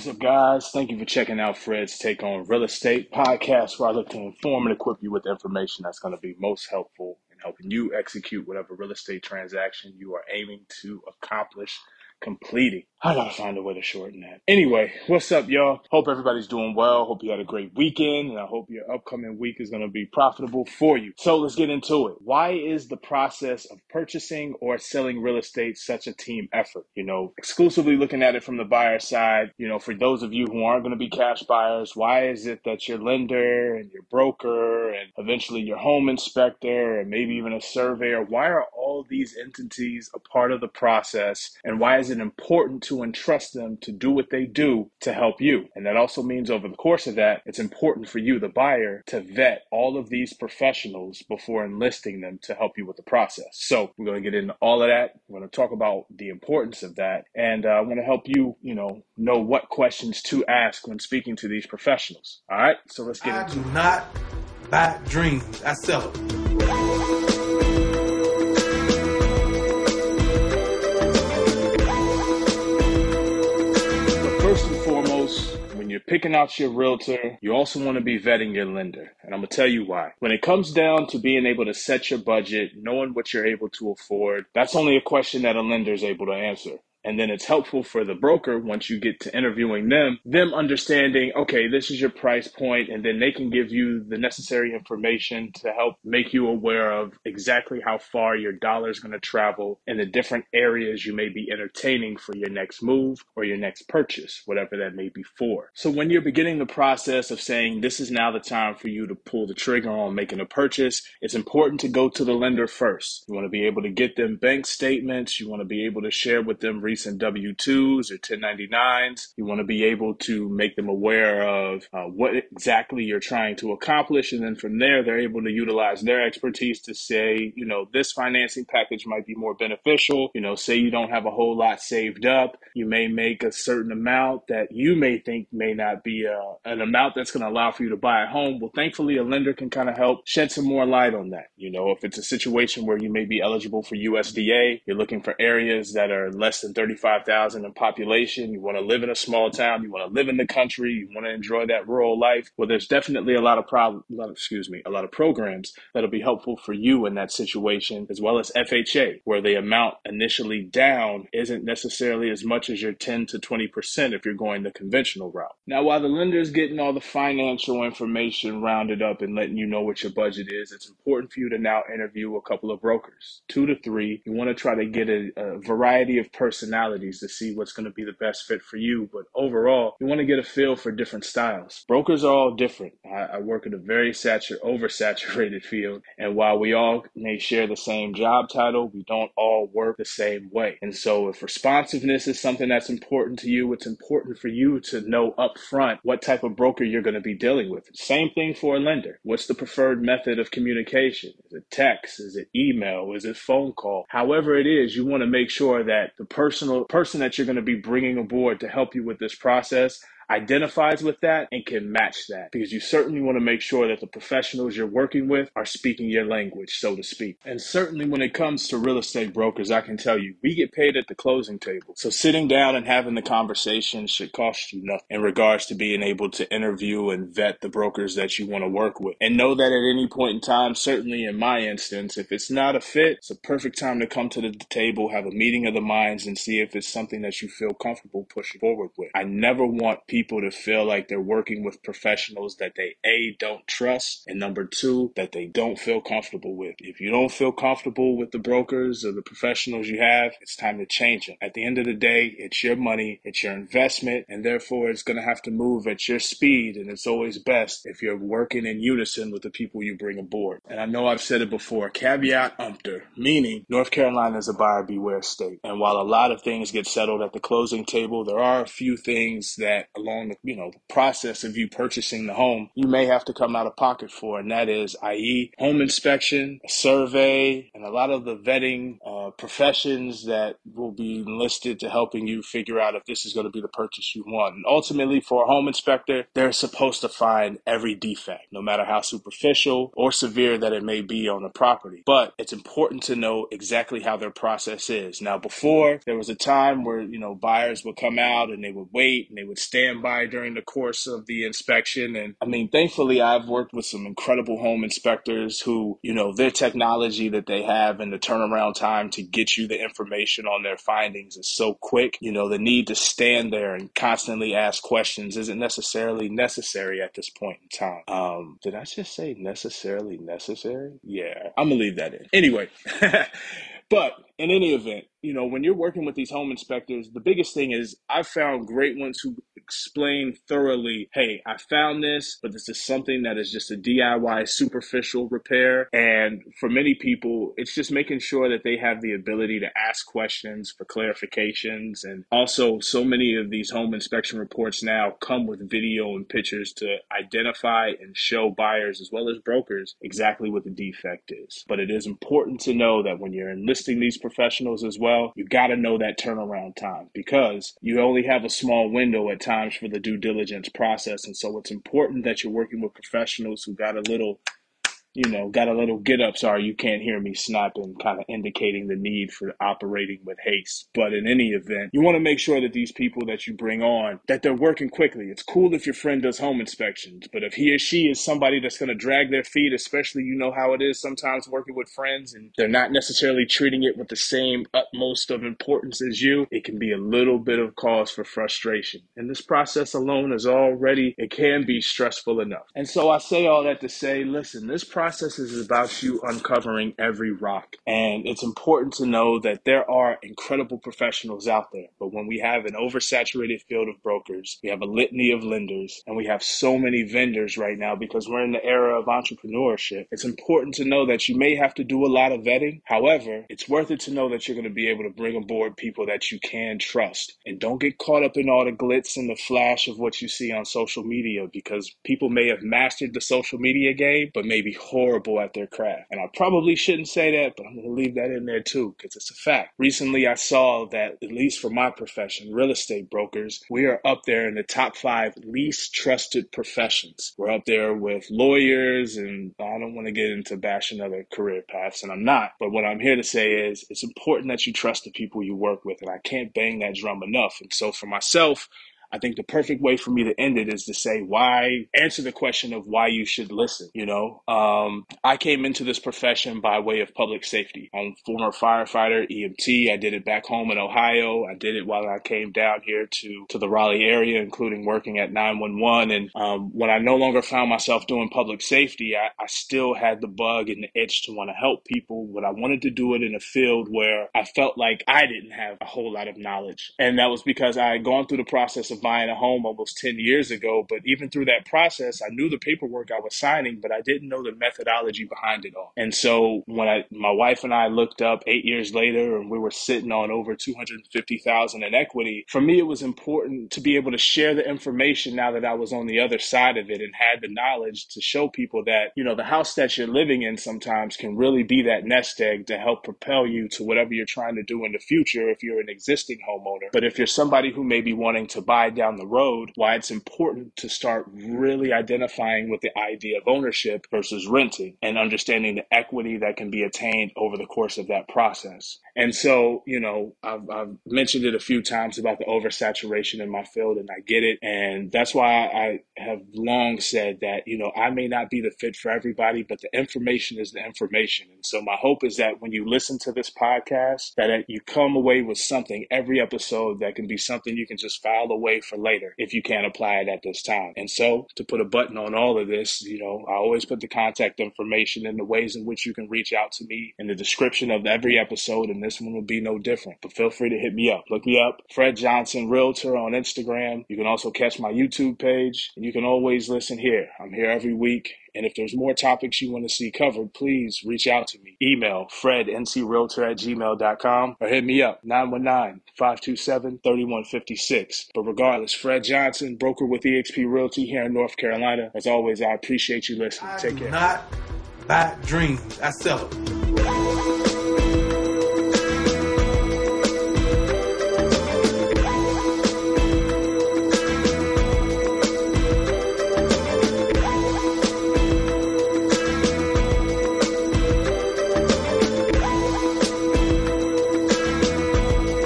What's up, guys? Thank you for checking out Fred's Take on Real Estate podcast, where I look to inform and equip you with information that's going to be most helpful in helping you execute whatever real estate transaction you are aiming to accomplish completing. I gotta find a way to shorten that. Anyway, what's up, y'all? Hope everybody's doing well. Hope you had a great weekend, and I hope your upcoming week is gonna be profitable for you. So let's get into it. Why is the process of purchasing or selling real estate such a team effort? You know, exclusively looking at it from the buyer side, you know, for those of you who aren't gonna be cash buyers, why is it that your lender and your broker and eventually your home inspector and maybe even a surveyor, why are all these entities a part of the process? And why is it important to entrust them to do what they do to help you? And that also means over the course of that, it's important for you, the buyer, to vet all of these professionals before enlisting them to help you with the process. So we're going to get into all of that. We're going to talk about the importance of that. And uh, I'm going to help you, you know, know what questions to ask when speaking to these professionals. All right. So let's get I into do not buy dreams. I sell them. First and foremost, when you're picking out your realtor, you also want to be vetting your lender. And I'm going to tell you why. When it comes down to being able to set your budget, knowing what you're able to afford, that's only a question that a lender is able to answer. And then it's helpful for the broker once you get to interviewing them, them understanding, okay, this is your price point, and then they can give you the necessary information to help make you aware of exactly how far your dollar is going to travel and the different areas you may be entertaining for your next move or your next purchase, whatever that may be for. So when you're beginning the process of saying this is now the time for you to pull the trigger on making a purchase, it's important to go to the lender first. You want to be able to get them bank statements, you want to be able to share with them recent W 2s or 1099s. You want to be able to make them aware of uh, what exactly you're trying to accomplish. And then from there, they're able to utilize their expertise to say, you know, this financing package might be more beneficial. You know, say you don't have a whole lot saved up, you may make a certain amount that you may think may not be uh, an amount that's going to allow for you to buy a home. Well, thankfully, a lender can kind of help shed some more light on that. You know, if it's a situation where you may be eligible for USDA, you're looking for areas that are less than 35,000 in population, you want to live in a small town, you want to live in the country, you want to enjoy that rural life. Well, there's definitely a lot of problem, excuse me, a lot of programs that'll be helpful for you in that situation, as well as FHA, where the amount initially down isn't necessarily as much as your 10 to 20% if you're going the conventional route. Now, while the lender's getting all the financial information rounded up and letting you know what your budget is, it's important for you to now interview a couple of brokers, two to three. You want to try to get a, a variety of personalities to see what's going to be the best fit for you. But overall, you want to get a feel for different styles. Brokers are all different. I, I work in a very satur- oversaturated field, and while we all may share the same job title, we don't all work the same way. And so, if responsiveness is something that's important to you, it's important for you to know up front what type of broker you're going to be dealing with. Same thing for a lender. What's the preferred method of communication? Is it text? Is it email? Is it phone call? However it is, you want to make sure that the personal person that you're going to be bringing aboard to help you with this process identifies with that and can match that because you certainly want to make sure that the professionals you're working with are speaking your language, so to speak. And certainly when it comes to real estate brokers, I can tell you we get paid at the closing table. So sitting down and having the conversation should cost you nothing in regards to being able to interview and vet the brokers that you want to work with. And know that at any point in time, certainly in my instance, if it's not a fit, it's a perfect time to come to the table, have a meeting of the minds and see if it's something that you feel comfortable pushing forward with. I never want people people to feel like they're working with professionals that they A, don't trust, and number two, that they don't feel comfortable with. If you don't feel comfortable with the brokers or the professionals you have, it's time to change them. At the end of the day, it's your money, it's your investment, and therefore it's going to have to move at your speed. And it's always best if you're working in unison with the people you bring aboard. And I know I've said it before caveat emptor, meaning North Carolina is a buyer beware state. And while a lot of things get settled at the closing table, there are a few things that along the you know process of you purchasing the home you may have to come out of pocket for and that is i.e home inspection survey and a lot of the vetting uh, professions that will be enlisted to helping you figure out if this is going to be the purchase you want. And ultimately for a home inspector they're supposed to find every defect no matter how superficial or severe that it may be on the property. But it's important to know exactly how their process is. Now before there was a time where you know buyers would come out and they would wait and they would stand by during the course of the inspection. And I mean, thankfully, I've worked with some incredible home inspectors who, you know, their technology that they have and the turnaround time to get you the information on their findings is so quick. You know, the need to stand there and constantly ask questions isn't necessarily necessary at this point in time. Um, did I just say necessarily necessary? Yeah, I'm gonna leave that in. Anyway, but in any event, you know, when you're working with these home inspectors, the biggest thing is I've found great ones who explain thoroughly, hey, I found this, but this is something that is just a DIY superficial repair. And for many people, it's just making sure that they have the ability to ask questions for clarifications. And also, so many of these home inspection reports now come with video and pictures to identify and show buyers as well as brokers exactly what the defect is. But it is important to know that when you're enlisting these professionals as well, well, you got to know that turnaround time because you only have a small window at times for the due diligence process. And so it's important that you're working with professionals who got a little you know, got a little get up. Sorry, you can't hear me snapping, kind of indicating the need for operating with haste. But in any event, you want to make sure that these people that you bring on, that they're working quickly. It's cool if your friend does home inspections, but if he or she is somebody that's going to drag their feet, especially you know how it is sometimes working with friends and they're not necessarily treating it with the same utmost of importance as you, it can be a little bit of cause for frustration. And this process alone is already, it can be stressful enough. And so I say all that to say, listen, this process process is about you uncovering every rock. And it's important to know that there are incredible professionals out there. But when we have an oversaturated field of brokers, we have a litany of lenders, and we have so many vendors right now because we're in the era of entrepreneurship, it's important to know that you may have to do a lot of vetting. However, it's worth it to know that you're going to be able to bring aboard people that you can trust. And don't get caught up in all the glitz and the flash of what you see on social media because people may have mastered the social media game, but maybe horrible at their craft. And I probably shouldn't say that, but I'm going to leave that in there too because it's a fact. Recently, I saw that, at least for my profession, real estate brokers, we are up there in the top five least trusted professions. We're up there with lawyers, and I don't want to get into bashing other career paths, and I'm not. But what I'm here to say is it's important that you trust the people you work with, and I can't bang that drum enough. And so for myself, I think the perfect way for me to end it is to say why answer the question of why you should listen. You know, um, I came into this profession by way of public safety. I'm former firefighter, EMT. I did it back home in Ohio. I did it while I came down here to to the Raleigh area, including working at 911. And um, when I no longer found myself doing public safety, I, I still had the bug and the itch to want to help people, but I wanted to do it in a field where I felt like I didn't have a whole lot of knowledge, and that was because I had gone through the process of buying a home almost 10 years ago. But even through that process, I knew the paperwork I was signing, but I didn't know the methodology behind it all. And so when I, my wife and I looked up eight years later and we were sitting on over 250,000 in equity, for me, it was important to be able to share the information now that I was on the other side of it and had the knowledge to show people that, you know, the house that you're living in sometimes can really be that nest egg to help propel you to whatever you're trying to do in the future if you're an existing homeowner. But if you're somebody who may be wanting to buy down the road, why it's important to start really identifying with the idea of ownership versus renting and understanding the equity that can be attained over the course of that process. And so, you know, I've, I've mentioned it a few times about the oversaturation in my field, and I get it. And that's why I have long said that, you know, I may not be the fit for everybody, but the information is the information. And so my hope is that when you listen to this podcast, that you come away with something every episode that can be something you can just file away for later if you can't apply it at this time. And so, to put a button on all of this, you know, I always put the contact information and the ways in which you can reach out to me in the description of every episode, and this one will be no different. But feel free to hit me up. Look me up, Fred Johnson Realtor on Instagram. You can also catch my YouTube page, and you can always listen here. I'm here every week and if there's more topics you want to see covered, please reach out to me. Email fredncrealtor at gmail.com or hit me up 919 527 3156. But regardless, Fred Johnson, broker with eXp Realty here in North Carolina. As always, I appreciate you listening. I Take do care. not buy dreams, I sell them.